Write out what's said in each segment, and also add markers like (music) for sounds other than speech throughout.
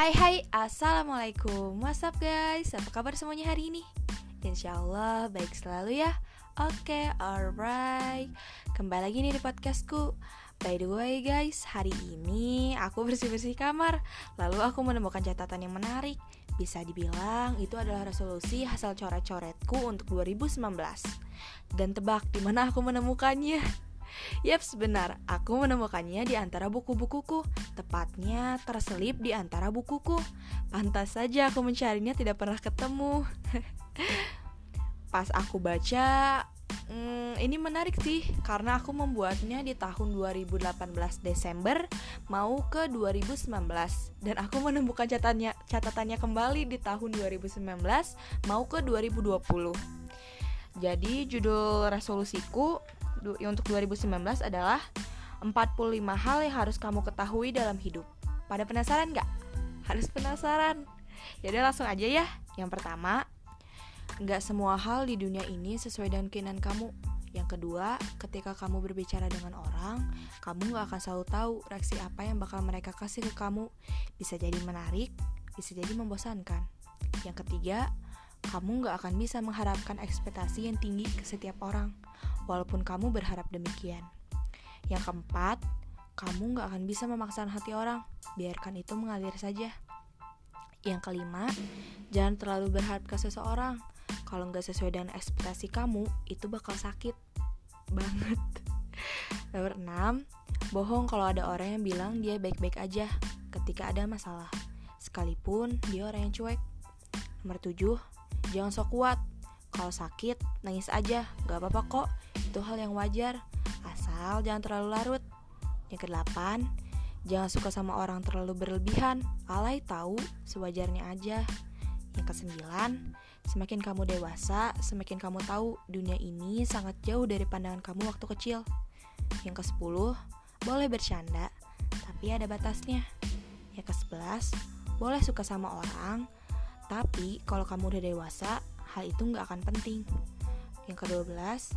Hai hai, Assalamualaikum. What's up guys, apa kabar semuanya hari ini? Insya Allah baik selalu ya. Oke, okay, alright. Kembali lagi nih di podcastku. By the way guys, hari ini aku bersih-bersih kamar. Lalu aku menemukan catatan yang menarik. Bisa dibilang itu adalah resolusi hasil coret-coretku untuk 2019 Dan tebak di mana aku menemukannya Yap, benar. Aku menemukannya di antara buku-bukuku. Tepatnya terselip di antara bukuku. Pantas saja aku mencarinya tidak pernah ketemu. (laughs) Pas aku baca, hmm, ini menarik sih karena aku membuatnya di tahun 2018 Desember mau ke 2019 dan aku menemukan catatannya catatannya kembali di tahun 2019 mau ke 2020. Jadi judul resolusiku untuk 2019 adalah 45 hal yang harus kamu ketahui dalam hidup. Pada penasaran nggak? Harus penasaran. Jadi langsung aja ya. Yang pertama, nggak semua hal di dunia ini sesuai dengan keinginan kamu. Yang kedua, ketika kamu berbicara dengan orang, kamu nggak akan selalu tahu reaksi apa yang bakal mereka kasih ke kamu. Bisa jadi menarik, bisa jadi membosankan. Yang ketiga, kamu nggak akan bisa mengharapkan ekspektasi yang tinggi ke setiap orang walaupun kamu berharap demikian. Yang keempat, kamu gak akan bisa memaksakan hati orang, biarkan itu mengalir saja. Yang kelima, jangan terlalu berharap ke seseorang. Kalau nggak sesuai dengan ekspektasi kamu, itu bakal sakit banget. (laughs) Nomor 6, bohong kalau ada orang yang bilang dia baik-baik aja ketika ada masalah, sekalipun dia orang yang cuek. Nomor 7, jangan sok kuat. Kalau sakit, nangis aja, gak apa-apa kok itu hal yang wajar, asal jangan terlalu larut. Yang kedelapan, jangan suka sama orang terlalu berlebihan, alay tahu, sewajarnya aja. Yang kesembilan, semakin kamu dewasa, semakin kamu tahu dunia ini sangat jauh dari pandangan kamu waktu kecil. Yang kesepuluh, boleh bercanda, tapi ada batasnya. Yang kesebelas, boleh suka sama orang, tapi kalau kamu udah dewasa, hal itu nggak akan penting. Yang kedua belas,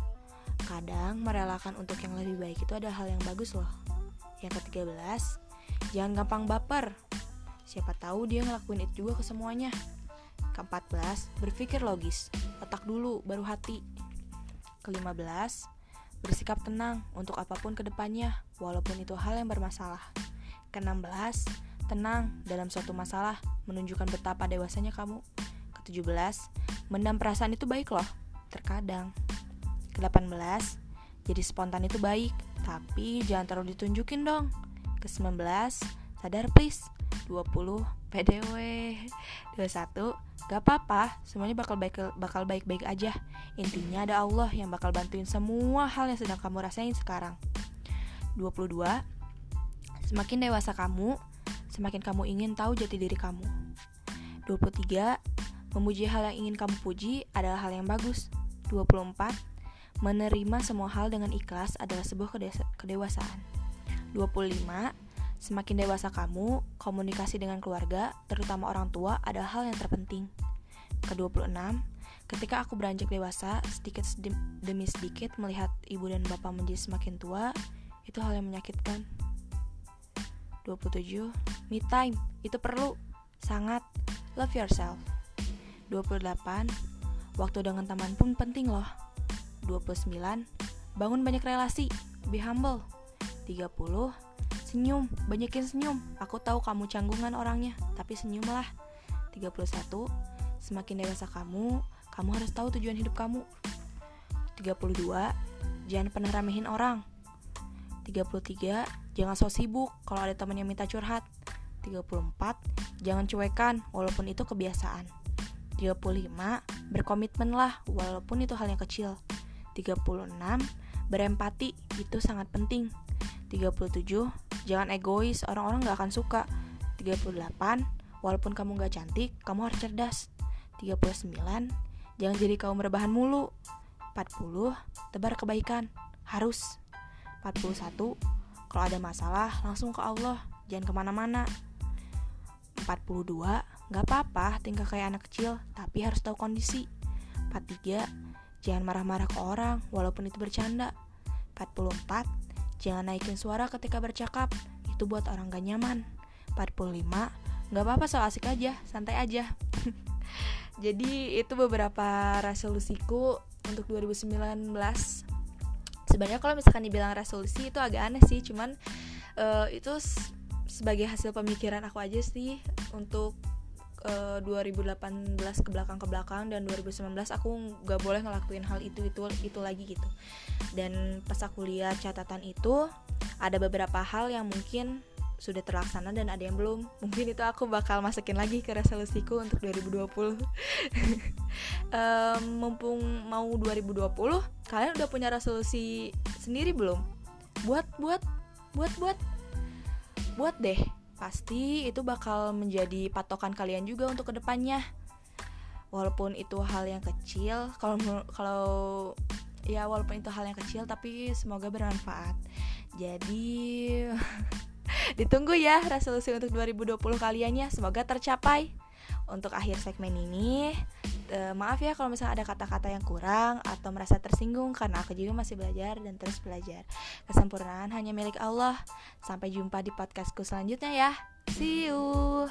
Kadang merelakan untuk yang lebih baik itu ada hal yang bagus loh. Yang ketiga belas, jangan gampang baper. Siapa tahu dia ngelakuin itu juga ke semuanya. Keempat belas, berpikir logis. Otak dulu, baru hati. Kelima belas, bersikap tenang untuk apa pun ke depannya, walaupun itu hal yang bermasalah. Keenam belas, tenang dalam suatu masalah, menunjukkan betapa dewasanya kamu. Ketujuh belas, mendam perasaan itu baik loh, terkadang. Ke-18, jadi spontan itu baik, tapi jangan terlalu ditunjukin dong. Ke-19, sadar please. 20, PDW. 21, gak apa-apa, semuanya bakal baik bakal baik-baik aja. Intinya ada Allah yang bakal bantuin semua hal yang sedang kamu rasain sekarang. 22, semakin dewasa kamu, semakin kamu ingin tahu jati diri kamu. 23, memuji hal yang ingin kamu puji adalah hal yang bagus. 24, Menerima semua hal dengan ikhlas adalah sebuah kedewasaan. 25. Semakin dewasa kamu, komunikasi dengan keluarga, terutama orang tua, adalah hal yang terpenting. Ke-26. Ketika aku beranjak dewasa, sedikit demi sedikit melihat ibu dan bapak menjadi semakin tua, itu hal yang menyakitkan. 27. Me time, itu perlu, sangat. Love yourself. 28. Waktu dengan teman pun penting loh. 29. Bangun banyak relasi, be humble. 30. Senyum, banyakin senyum. Aku tahu kamu canggungan orangnya, tapi senyumlah. 31. Semakin dewasa kamu, kamu harus tahu tujuan hidup kamu. 32. Jangan pernah remehin orang. 33. Jangan so sibuk kalau ada teman yang minta curhat. 34. Jangan cuekan walaupun itu kebiasaan. 35. Berkomitmenlah walaupun itu hal yang kecil. 36 berempati itu sangat penting. 37 jangan egois orang-orang gak akan suka. 38 walaupun kamu gak cantik kamu harus cerdas. 39 jangan jadi kaum rebahan mulu. 40 tebar kebaikan harus. 41 kalau ada masalah langsung ke Allah jangan ke mana-mana. 42 gak apa-apa tinggal kayak anak kecil tapi harus tahu kondisi 43 Jangan marah-marah ke orang walaupun itu bercanda. 44. Jangan naikin suara ketika bercakap. Itu buat orang gak nyaman. 45. nggak apa-apa so asik aja santai aja (laughs) jadi itu beberapa resolusiku untuk 2019 sebenarnya kalau misalkan dibilang resolusi itu agak aneh sih cuman uh, itu sebagai hasil pemikiran aku aja sih untuk uh, 2018 ke belakang ke belakang dan 2019 aku nggak boleh ngelakuin hal itu itu itu lagi gitu. Dan pas aku lihat catatan itu ada beberapa hal yang mungkin sudah terlaksana dan ada yang belum. Mungkin itu aku bakal masukin lagi ke resolusiku untuk 2020 um, (laughs) mumpung mau 2020 kalian udah punya resolusi sendiri belum? Buat buat buat buat. Buat deh pasti itu bakal menjadi patokan kalian juga untuk ke depannya. Walaupun itu hal yang kecil kalau kalau ya walaupun itu hal yang kecil tapi semoga bermanfaat. Jadi (laughs) ditunggu ya resolusi untuk 2020 kaliannya semoga tercapai. Untuk akhir segmen ini uh, maaf ya kalau misalnya ada kata-kata yang kurang atau merasa tersinggung karena aku juga masih belajar dan terus belajar. Kesempurnaan hanya milik Allah. Sampai jumpa di podcastku selanjutnya ya. See you.